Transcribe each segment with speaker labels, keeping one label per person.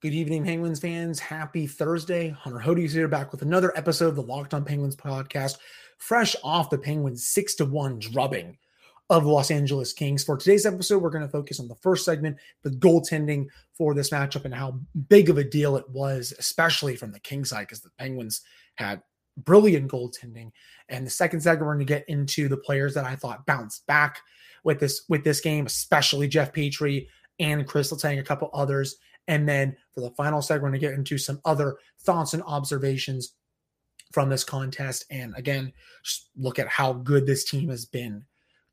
Speaker 1: Good evening, Penguins fans. Happy Thursday. Hunter Hodes here back with another episode of the Locked On Penguins podcast, fresh off the Penguins 6 to 1 drubbing of the Los Angeles Kings. For today's episode, we're going to focus on the first segment, the goaltending for this matchup and how big of a deal it was, especially from the Kings side, because the Penguins had brilliant goaltending. And the second segment, we're going to get into the players that I thought bounced back with this with this game, especially Jeff Petry and Chris Letang, a couple others. And then for the final segment, we're going to get into some other thoughts and observations from this contest. And again, just look at how good this team has been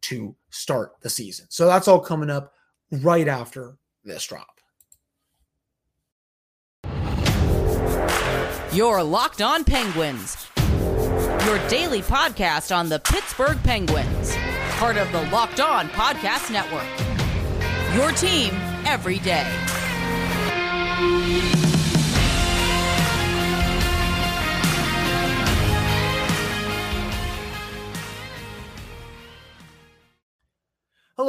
Speaker 1: to start the season. So that's all coming up right after this drop.
Speaker 2: Your Locked On Penguins, your daily podcast on the Pittsburgh Penguins, part of the Locked On Podcast Network. Your team every day.
Speaker 1: Hello,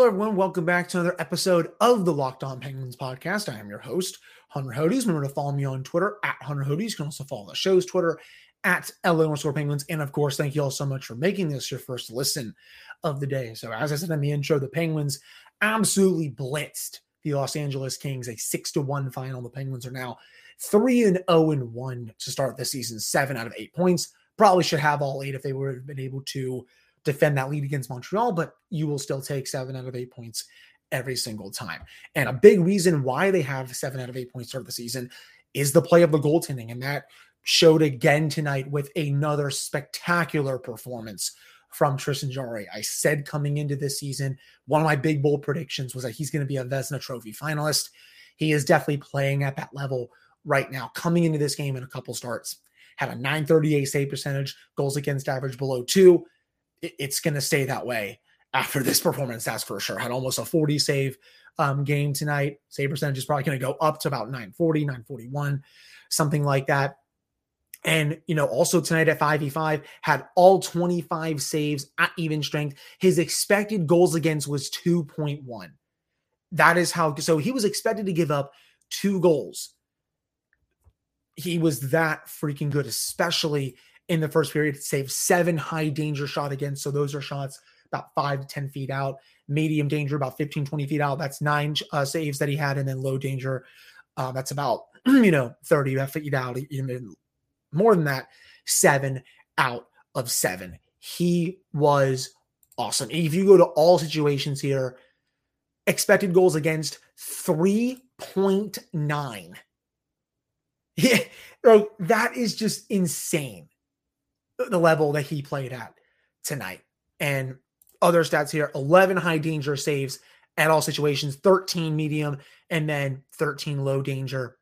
Speaker 1: everyone. Welcome back to another episode of the Locked On Penguins podcast. I am your host, Hunter Hodes. Remember to follow me on Twitter at Hunter Hodes. You can also follow the show's Twitter at LA underscore Penguins. And of course, thank you all so much for making this your first listen of the day. So, as I said in the intro, the Penguins absolutely blitzed the Los Angeles Kings, a six to one final. The Penguins are now three and zero oh and one to start the season, seven out of eight points. Probably should have all eight if they would have been able to defend that lead against Montreal, but you will still take seven out of eight points every single time. And a big reason why they have seven out of eight points start the season is the play of the goaltending. And that showed again tonight with another spectacular performance from Tristan Jarry. I said coming into this season, one of my big bold predictions was that he's going to be a Vezina Trophy finalist. He is definitely playing at that level right now. Coming into this game in a couple starts, had a 938 save percentage, goals against average below two it's going to stay that way after this performance. That's for sure. Had almost a 40 save um, game tonight. Save percentage is probably going to go up to about 940, 941, something like that. And, you know, also tonight at 5v5 had all 25 saves at even strength. His expected goals against was 2.1. That is how, so he was expected to give up two goals. He was that freaking good, especially in the first period, saved seven high danger shot against. So those are shots about five to 10 feet out, medium danger about 15, 20 feet out. That's nine uh, saves that he had. And then low danger, uh, that's about, you know, 30 feet out, even more than that, seven out of seven. He was awesome. If you go to all situations here, expected goals against 3.9. Yeah, that is just insane the level that he played at tonight. And other stats here 11 high danger saves at all situations, 13 medium, and then 13 low danger.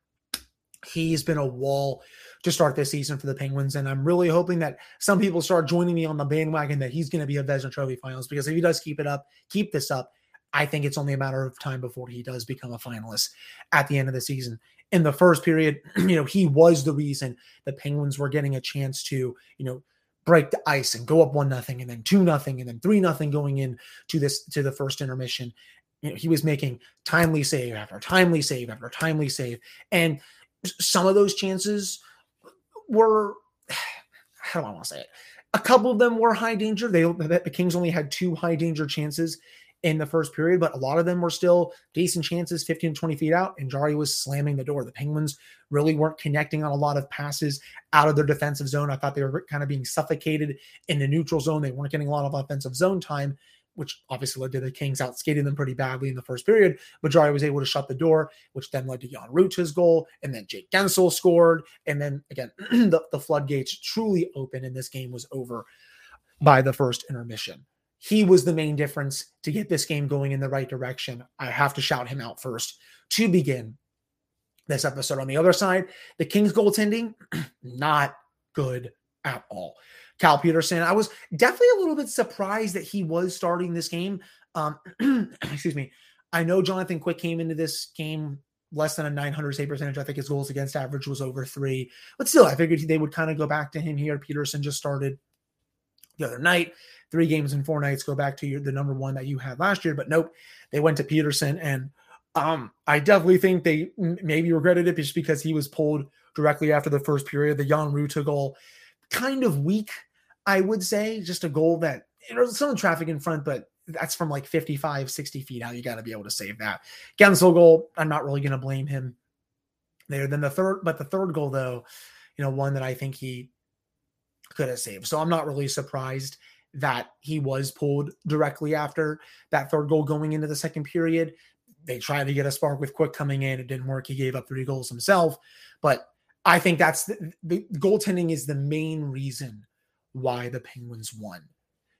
Speaker 1: He's been a wall to start this season for the Penguins. And I'm really hoping that some people start joining me on the bandwagon that he's going to be a Vezina Trophy finals because if he does keep it up, keep this up, I think it's only a matter of time before he does become a finalist at the end of the season. In the first period, you know, he was the reason the Penguins were getting a chance to, you know, break the ice and go up one nothing and then two nothing and then three nothing going in to this to the first intermission. You know, he was making timely save after timely save after timely save. And some of those chances were how do I want to say it? A couple of them were high danger. They the Kings only had two high danger chances in the first period, but a lot of them were still decent chances, 15 to 20 feet out, and Jarry was slamming the door. The Penguins really weren't connecting on a lot of passes out of their defensive zone. I thought they were kind of being suffocated in the neutral zone. They weren't getting a lot of offensive zone time, which obviously led to the Kings outskating them pretty badly in the first period. Jarry was able to shut the door, which then led to Jan Rutta's goal, and then Jake Guentzel scored. And then again, the, the floodgates truly open, and this game was over by the first intermission he was the main difference to get this game going in the right direction. I have to shout him out first to begin this episode. On the other side, the Kings goaltending, not good at all. Cal Petersen. I was definitely a little bit surprised that he was starting this game. Um, excuse me. I know Jonathan Quick came into this game less than a 900 save percentage. I think his goals against average was over three, but still, I figured they would kind of go back to him here. Petersen just started the other night three games in four nights go back to your, the number one that you had last year. But nope, they went to Petersen, and Um, I definitely think they maybe regretted it just because he was pulled directly after the first period. The Jan Rutta goal, kind of weak, I would say. Just a goal that you know, some traffic in front, but that's from like 55, 60 feet out. You got to be able to save that. Guentzel goal, I'm not really going to blame him there. Then the third, but the third goal, though, you know, one that I think he could have saved. So I'm not really surprised that he was pulled directly after that third goal going into the second period. They tried to get a spark with Quick coming in. It didn't work. He gave up three goals himself. But I think that's the, the goaltending is the main reason why the Penguins won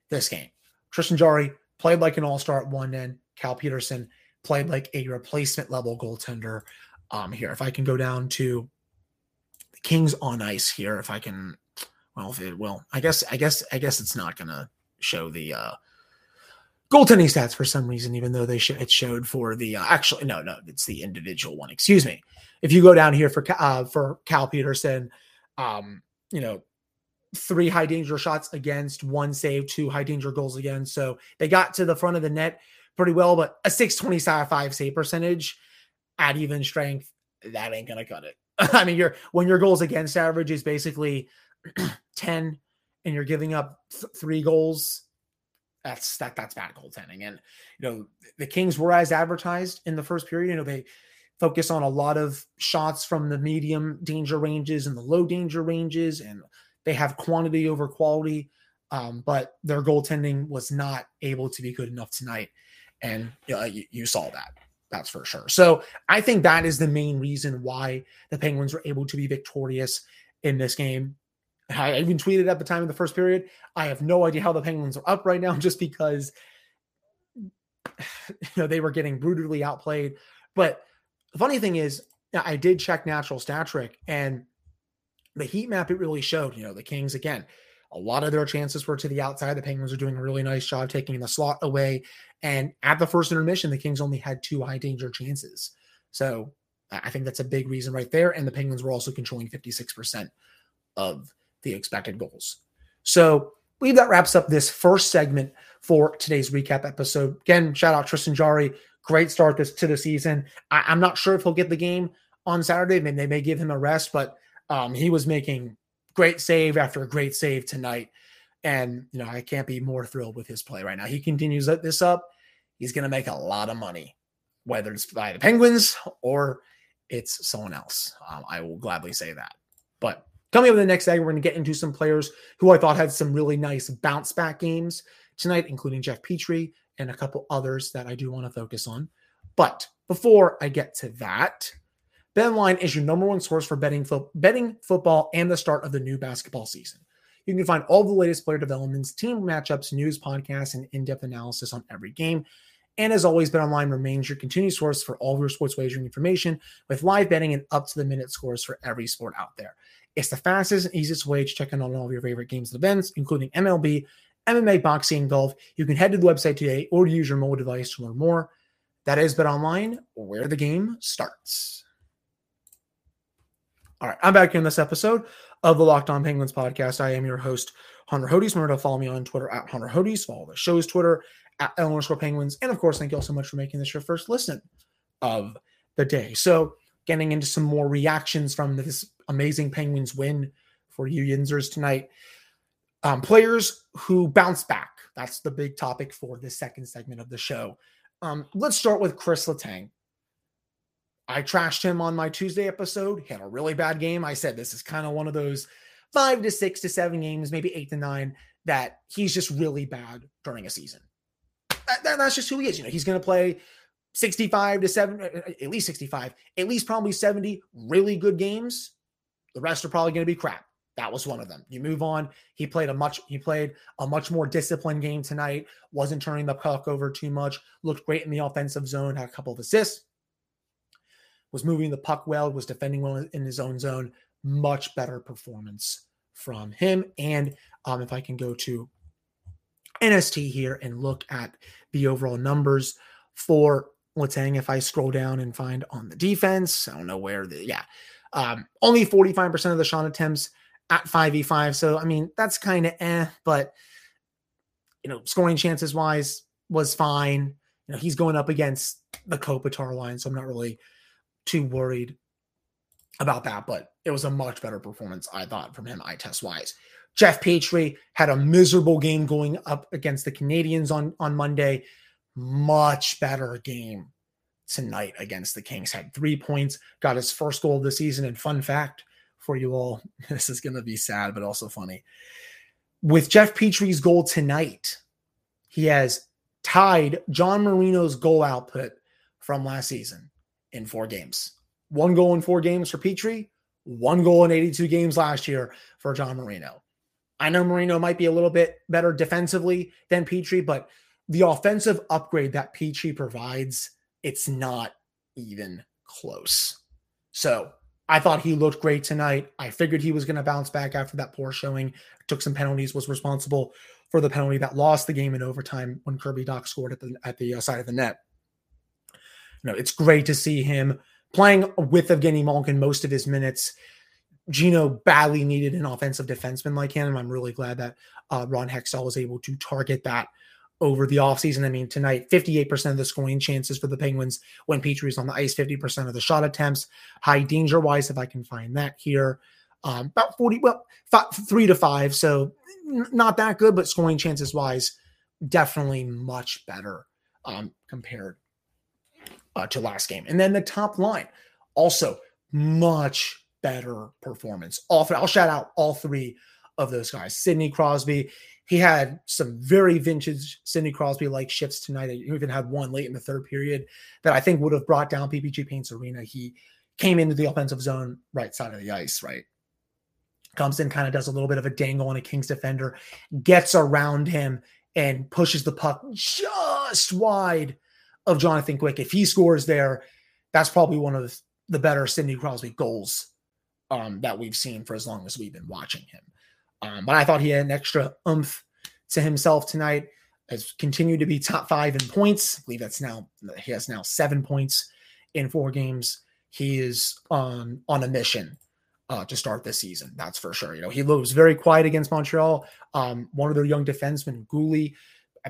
Speaker 1: this game. Tristan Jarry played like an all-star at one end. Cal Petersen played like a replacement level goaltender. Um, here, if I can go down to the Kings on ice here, if I can, well, if it will, I guess, I guess, I guess it's not gonna show the uh goaltending stats for some reason, even though they sh- it showed for the uh, actually no, no, it's the individual one. Excuse me. If you go down here for uh, for Cal Petersen, um, you know, three high danger shots against, one save, two high danger goals against. So they got to the front of the net pretty well, but a 625 save percentage at even strength, that ain't gonna cut it. I mean, your when your goals against average is basically 10 and you're giving up th- three goals, that's that that's bad goaltending. And you know, the Kings were as advertised in the first period. You know, they focus on a lot of shots from the medium danger ranges and the low danger ranges and they have quantity over quality, um, but their goaltending was not able to be good enough tonight. And uh, you, you saw that. That's for sure. So I think that is the main reason why the Penguins were able to be victorious in this game. I even tweeted at the time of the first period. I have no idea how the Penguins are up right now, just because you know they were getting brutally outplayed. But the funny thing is, I did check natural stat trick, and the heat map it really showed. You know, the Kings again, a lot of their chances were to the outside. The Penguins are doing a really nice job taking the slot away. And at the first intermission, the Kings only had two high danger chances. So I think that's a big reason right there. And the Penguins were also controlling 56% of the expected goals. So I believe that wraps up this first segment for today's recap episode. Again, shout out Tristan Jarry. Great start this to the season. I, am not sure if he'll get the game on Saturday. Maybe they may give him a rest, but um, he was making great save after a great save tonight. And, you know, I can't be more thrilled with his play right now. He continues this up. He's going to make a lot of money, whether it's by the Penguins or it's someone else. Um, I will gladly say that. But coming up in the next day, we're going to get into some players who I thought had some really nice bounce back games tonight, including Jeff Petry and a couple others that I do want to focus on. But before I get to that, BetOnline is your number one source for betting, fo- betting football and the start of the new basketball season. You can find all the latest player developments, team matchups, news, podcasts, and in-depth analysis on every game. And as always, BetOnline remains your continued source for all of your sports wagering information with live betting and up-to-the-minute scores for every sport out there. It's the fastest and easiest way to check in on all of your favorite games and events, including MLB, MMA, boxing, golf. You can head to the website today or use your mobile device to learn more. That is BetOnline, where the game starts. All right, I'm back in this episode of the Locked On Penguins podcast. I am your host, Hunter Hodes. Remember to follow me on Twitter at Hunter Hodes. Follow the show's Twitter at LO underscore Penguins. And of course, thank you all so much for making this your first listen of the day. So, getting into some more reactions from this amazing Penguins win for you Yinzers tonight. Um, players who bounce back. That's the big topic for the second segment of the show. Um, let's start with Chris Letang. I trashed him on my Tuesday episode. He had a really bad game. I said this is kind of one of those five to six to seven games, maybe eight to nine, that he's just really bad during a season. That, that, that's just who he is. You know, he's going to play 65 to seven, uh, uh, at least 65, at least probably 70 really good games. The rest are probably going to be crap. That was one of them. You move on. He played a much he played a much more disciplined game tonight. Wasn't turning the puck over too much. Looked great in the offensive zone. Had a couple of assists was moving the puck well, was defending well in his own zone. Much better performance from him. And um, if I can go to NST here and look at the overall numbers for let's Letang, if I scroll down and find on the defense, I don't know where the, yeah, um, only 45% of the shot attempts at 5v5. So, I mean, that's kind of eh, but, you know, scoring chances wise was fine. You know, he's going up against the Kopitar line, so I'm not really too worried about that. But it was a much better performance, I thought, from him eye test wise. Jeff Petry had a miserable game going up against the Canadiens on, on Monday. Much better game tonight against the Kings. Had three points, got his first goal of the season. And fun fact for you all, this is going to be sad, but also funny. With Jeff Petry's goal tonight, he has tied John Marino's goal output from last season in four games. One goal in four games for Petry, one goal in 82 games last year for John Marino. I know Marino might be a little bit better defensively than Petry, but the offensive upgrade that Petry provides, it's not even close. So I thought he looked great tonight. I figured he was going to bounce back after that poor showing. Took some penalties, was responsible for the penalty that lost the game in overtime when Kirby Dach scored at the at the uh, side of the net. You know, it's great to see him playing with Evgeny Malkin most of his minutes. Gino badly needed an offensive defenseman like him. and I'm really glad that uh, Ron Hextall was able to target that over the offseason. I mean, tonight, 58% of the scoring chances for the Penguins when Petry's on the ice, 50% of the shot attempts. High danger wise, if I can find that here, um, about 40, well, five, three to five. So not that good, but scoring chances wise, definitely much better um, compared uh, to last game. And then the top line, also much better performance. All three, I'll shout out all three of those guys. Sidney Crosby, he had some very vintage Sidney Crosby like shifts tonight. He even had one late in the third period that I think would have brought down PPG Paints Arena. He came into the offensive zone right side of the ice, right? Comes in, kind of does a little bit of a dangle on a Kings defender, gets around him and pushes the puck just wide of Jonathan Quick. If he scores there, that's probably one of the better Sidney Crosby goals um, that we've seen for as long as we've been watching him. Um, but I thought he had an extra oomph to himself tonight. Has continued to be top five in points. I believe that's now he has now seven points in four games. He is on on a mission uh, to start this season. That's for sure. You know, he was very quiet against Montreal. Um, one of their young defensemen, Guhle,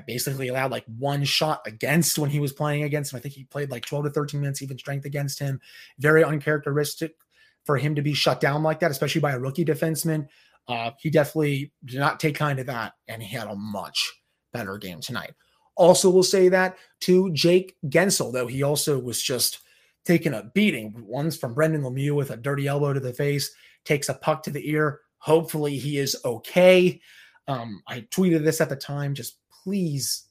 Speaker 1: basically allowed like one shot against when he was playing against him. I think he played like 12 to 13 minutes, even strength against him. Very uncharacteristic for him to be shut down like that, especially by a rookie defenseman. Uh, he definitely did not take kind of that, and he had a much better game tonight. Also, will say that to Jake Guentzel, though he also was just taking a beating. One's from Brendan Lemieux with a dirty elbow to the face, takes a puck to the ear. Hopefully, he is okay. Um, I tweeted this at the time. Just please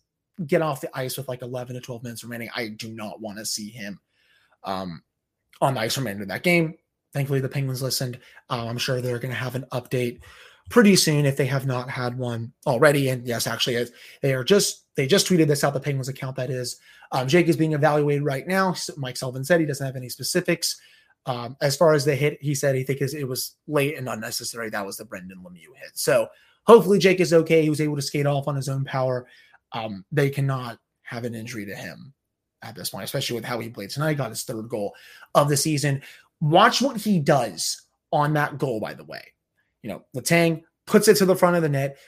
Speaker 1: get off the ice with like 11 to 12 minutes remaining. I do not want to see him um, on the ice remainder of that game. Thankfully, the Penguins listened. Uh, I'm sure they're going to have an update pretty soon if they have not had one already. And yes, actually, they are just they just tweeted this out. The Penguins account that is. Um, Jake is being evaluated right now. Mike Sullivan said he doesn't have any specifics. Um, as far as the hit, he said he thinks it was late and unnecessary. That was the Brendan Lemieux hit. So hopefully Jake is okay. He was able to skate off on his own power. Um, they cannot have an injury to him at this point, especially with how he played tonight. Got his third goal of the season. Watch what he does on that goal, by the way. You know, Letang puts it to the front of the net.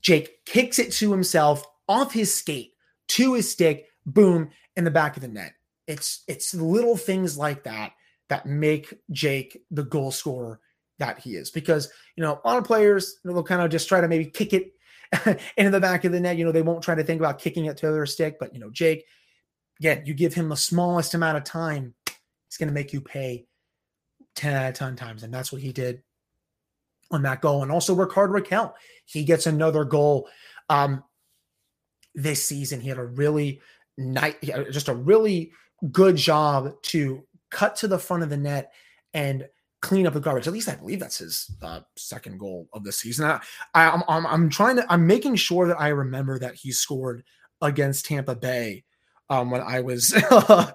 Speaker 1: Jake kicks it to himself off his skate to his stick, boom, in the back of the net. It's it's little things like that that make Jake the goal scorer that he is. Because, you know, a lot of players, they'll kind of just try to maybe kick it into the back of the net. You know, they won't try to think about kicking it to their stick. But, you know, Jake, again, you give him the smallest amount of time, he's going to make you pay 10 out of 10 times. And that's what he did on that goal. And also Rickard Rakell, he gets another goal um, this season. He had a really nice, just a really good job to cut to the front of the net and clean up the garbage. At least I believe that's his uh, second goal of the season. I, I, I'm, I'm, I'm trying to, I'm making sure that I remember that he scored against Tampa Bay um, when I was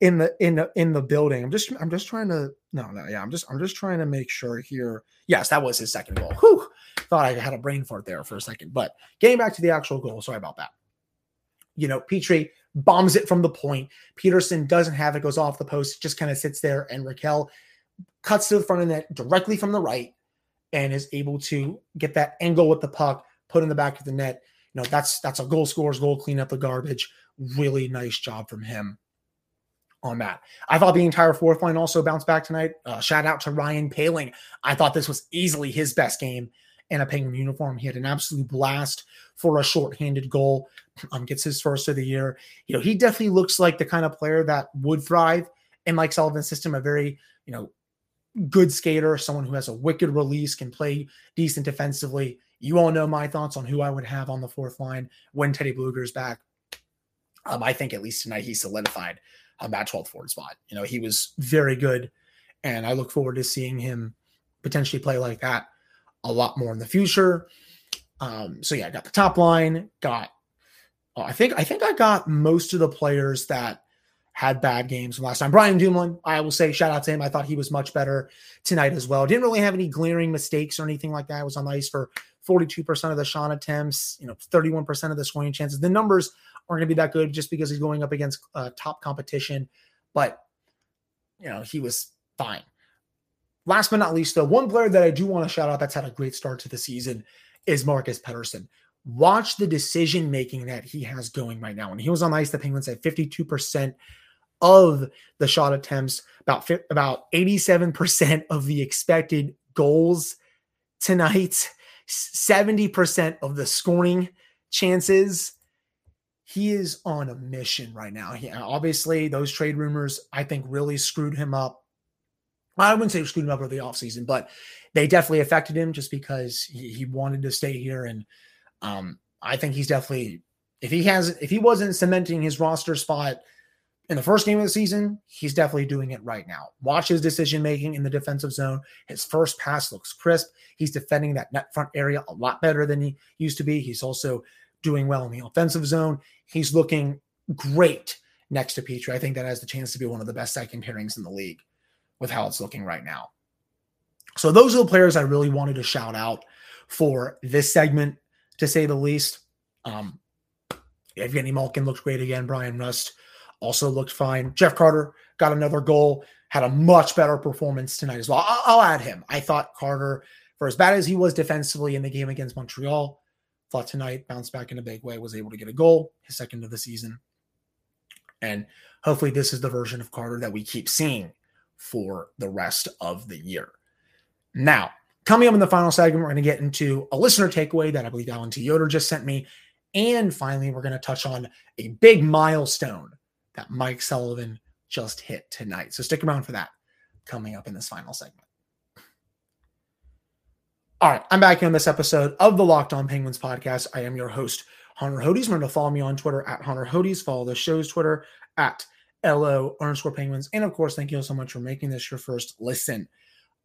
Speaker 1: in the in the in the building. I'm just I'm just trying to no no yeah I'm just I'm just trying to make sure here. Yes, that was his second goal. Whew, thought I had a brain fart there for a second. But getting back to the actual goal, sorry about that. You know, Petry bombs it from the point. Petersen doesn't have it, goes off the post, just kind of sits there, and Rakell cuts to the front of the net directly from the right and is able to get that angle with the puck, put in the back of the net. You know, that's that's a goal scores, goal clean up the garbage really nice job from him on that. I thought the entire fourth line also bounced back tonight. Uh, shout out to Ryan Poehling. I thought this was easily his best game in a Penguin uniform. He had an absolute blast for a shorthanded goal. Um, gets his first of the year. You know, he definitely looks like the kind of player that would thrive in Mike Sullivan's system. A very, you know, good skater, someone who has a wicked release, can play decent defensively. You all know my thoughts on who I would have on the fourth line when Teddy Blueger's back. Um, I think at least tonight he solidified um, that 12th forward spot. You know, he was very good, and I look forward to seeing him potentially play like that a lot more in the future. Um, so yeah, I got the top line, got uh, I think I think I got most of the players that had bad games from last time. Brian Dumoulin, I will say shout out to him. I thought he was much better tonight as well. Didn't really have any glaring mistakes or anything like that. I was on the ice for 42% of the shot attempts, you know, 31% of the scoring chances. The numbers aren't going to be that good just because he's going up against uh, top competition, but you know, he was fine. Last but not least, though, one player that I do want to shout out that's had a great start to the season is Marcus Pettersson. Watch the decision making that he has going right now. When he was on ice, the Penguins had 52% of the shot attempts, about about 87% of the expected goals tonight, 70% of the scoring chances. He is on a mission right now. He, obviously, those trade rumors, I think, really screwed him up I wouldn't say screwed him up over the offseason, but they definitely affected him just because he, he wanted to stay here. And um, I think he's definitely if he has if he wasn't cementing his roster spot in the first game of the season, he's definitely doing it right now. Watch his decision making in the defensive zone. His first pass looks crisp. He's defending that net front area a lot better than he used to be. He's also doing well in the offensive zone. He's looking great next to Petry. I think that has the chance to be one of the best second pairings in the league with how it's looking right now. So those are the players I really wanted to shout out for this segment, to say the least. Um, Evgeny Malkin looked great again. Bryan Rust also looked fine. Jeff Carter got another goal, had a much better performance tonight as well. I'll, I'll add him. I thought Carter, for as bad as he was defensively in the game against Montreal, thought tonight bounced back in a big way, was able to get a goal, his second of the season. And hopefully, this is the version of Carter that we keep seeing for the rest of the year. Now, coming up in the final segment, we're going to get into a listener takeaway that I believe Alan T. Yoder just sent me. And finally, we're going to touch on a big milestone that Mike Sullivan just hit tonight. So stick around for that coming up in this final segment. All right, I'm back on this episode of the Locked On Penguins podcast. I am your host, Hunter Hodes. Remember to follow me on Twitter at Hunter Hodes. Follow the show's Twitter at LO underscore penguins. And of course, thank you so much for making this your first listen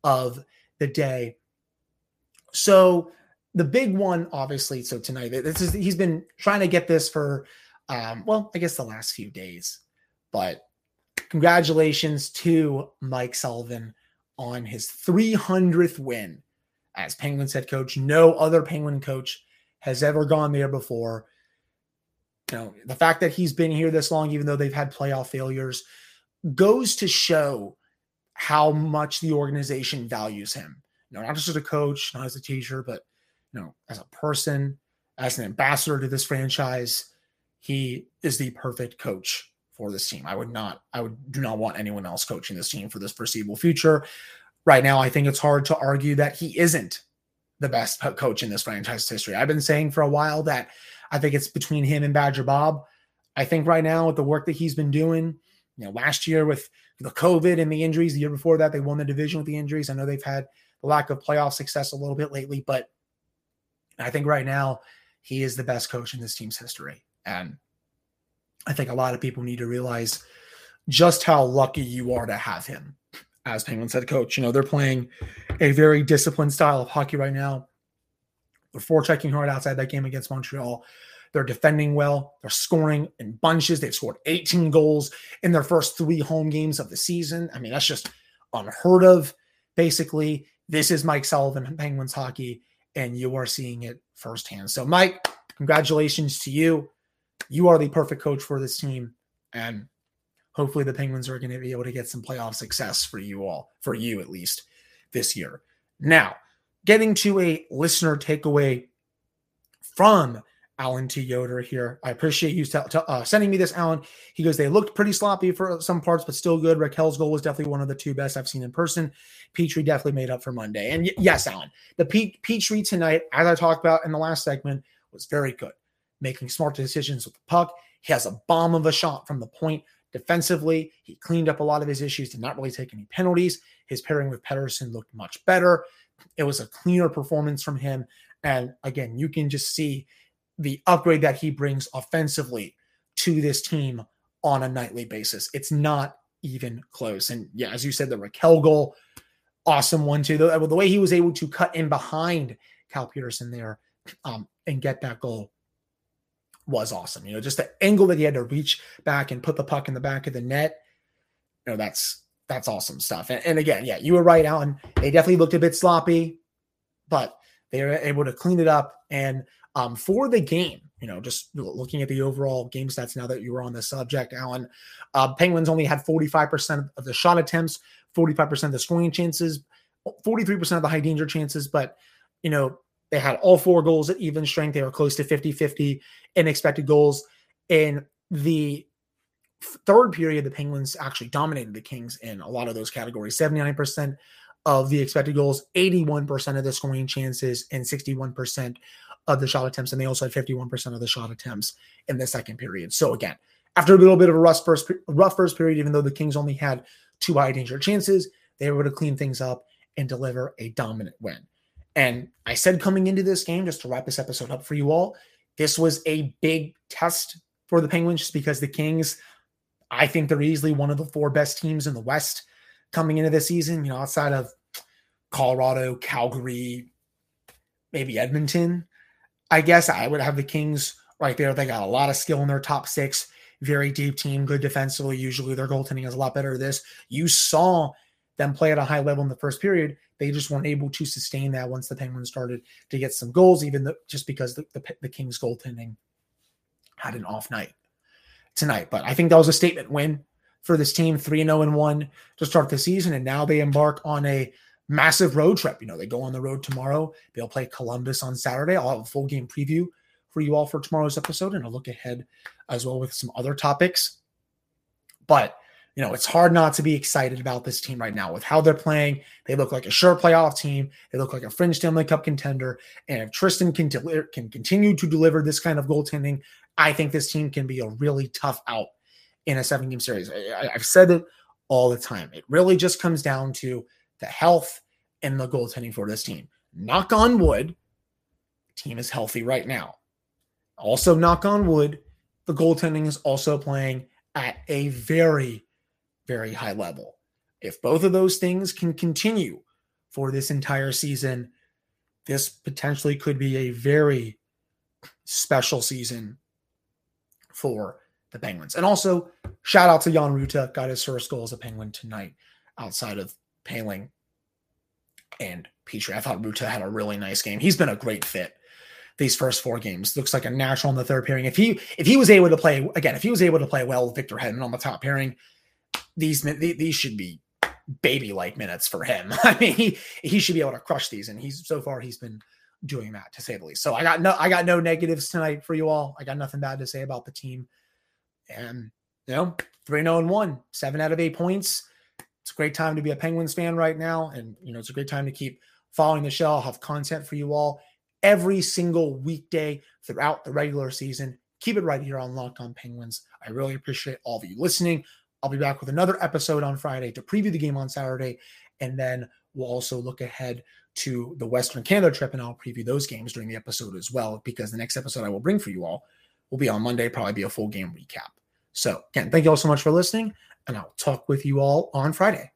Speaker 1: of the day. So the big one, obviously, so tonight, this is he's been trying to get this for um, well, I guess the last few days. But congratulations to Mike Sullivan on his 300th win as Penguins head coach. No other Penguin coach has ever gone there before you know, the fact that he's been here this long, even though they've had playoff failures, goes to show how much the organization values him. You know, not just as a coach, not as a teacher, but you know, as a person, as an ambassador to this franchise, he is the perfect coach for this team. I would not, I would do not want anyone else coaching this team for this foreseeable future. Right now, I think it's hard to argue that he isn't the best coach in this franchise history. I've been saying for a while that I think it's between him and Badger Bob. I think right now with the work that he's been doing, you know, last year with the COVID and the injuries, the year before that, they won the division with the injuries. I know they've had the lack of playoff success a little bit lately, but I think right now he is the best coach in this team's history. And I think a lot of people need to realize just how lucky you are to have him as Penguins head coach. You know, they're playing a very disciplined style of hockey right now. They're forechecking hard outside that game against Montreal. They're defending well. They're scoring in bunches. They've scored 18 goals in their first three home games of the season. I mean, that's just unheard of. Basically, this is Mike Sullivan, Penguins hockey, and you are seeing it firsthand. So, Mike, congratulations to you. You are the perfect coach for this team. And hopefully, the Penguins are going to be able to get some playoff success for you all, for you at least this year. Now, getting to a listener takeaway from Alan T. Yoder here. I appreciate you t- t- uh, sending me this, Alan. He goes, they looked pretty sloppy for some parts, but still good. Rakell's goal was definitely one of the two best I've seen in person. Petry definitely made up for Monday. And y- yes, Alan, the P- Petry tonight, as I talked about in the last segment, was very good, making smart decisions with the puck. He has a bomb of a shot from the point. Defensively, he cleaned up a lot of his issues, did not really take any penalties. His pairing with Pettersson looked much better. It was a cleaner performance from him. And again, you can just see the upgrade that he brings offensively to this team on a nightly basis. It's not even close. And yeah, as you said, the Rakell goal, awesome one too. The, the way he was able to cut in behind Cal Petersen there um, and get that goal was awesome. You know, just the angle that he had to reach back and put the puck in the back of the net. You know, that's that's awesome stuff. And, and again, yeah, you were right, Alan. They definitely looked a bit sloppy, but they were able to clean it up. And um, for the game, you know, just looking at the overall game stats now that you were on the subject, Alan, uh, Penguins only had 45% of the shot attempts, 45% of the scoring chances, 43% of the high danger chances, but, you know, they had all four goals at even strength. They were close to 50 50 in expected goals. In the third period, the Penguins actually dominated the Kings in a lot of those categories 79% of the expected goals, 81% of the scoring chances, and 61% of the shot attempts. And they also had 51% of the shot attempts in the second period. So, again, after a little bit of a rough first, rough first period, even though the Kings only had two high danger chances, they were able to clean things up and deliver a dominant win. And I said coming into this game, just to wrap this episode up for you all, this was a big test for the Penguins just because the Kings, I think they're easily one of the four best teams in the West coming into this season, you know, outside of Colorado, Calgary, maybe Edmonton. I guess I would have the Kings right there. They got a lot of skill in their top six, very deep team, good defensively. Usually their goaltending is a lot better. This you saw them play at a high level in the first period. They just weren't able to sustain that once the Penguins started to get some goals, even though, just because the, the, the Kings goaltending had an off night tonight. But I think that was a statement win for this team, 3 0 and 1 to start the season. And now they embark on a massive road trip. You know, they go on the road tomorrow. They'll play Columbus on Saturday. I'll have a full game preview for you all for tomorrow's episode and a look ahead as well with some other topics. But you know, it's hard not to be excited about this team right now with how they're playing. They look like a sure playoff team. They look like a fringe Stanley Cup contender. And if Tristan can deliver, can continue to deliver this kind of goaltending, I think this team can be a really tough out in a seven game series. I, I've said it all the time. It really just comes down to the health and the goaltending for this team. Knock on wood, team is healthy right now. Also, knock on wood, the goaltending is also playing at a very very high level. If both of those things can continue for this entire season, this potentially could be a very special season for the Penguins. And also, shout out to Jan Rutta, got his first goal as a Penguin tonight outside of Poehling and Petry. I thought Rutta had a really nice game. He's been a great fit these first four games. Looks like a natural in the third pairing. If he if he was able to play again, if he was able to play well with Victor Hedman on the top pairing, these these should be baby like minutes for him. I mean, he he should be able to crush these, and he's so far he's been doing that to say the least. So I got no I got no negatives tonight for you all. I got nothing bad to say about the team, and you know three zero oh and one, seven out of eight points. It's a great time to be a Penguins fan right now, and you know it's a great time to keep following the show. I'll have content for you all every single weekday throughout the regular season. Keep it right here on Locked On Penguins. I really appreciate all of you listening. I'll be back with another episode on Friday to preview the game on Saturday. And then we'll also look ahead to the Western Canada trip and I'll preview those games during the episode as well, because the next episode I will bring for you all will be on Monday, probably be a full game recap. So, again, thank you all so much for listening, and I'll talk with you all on Friday.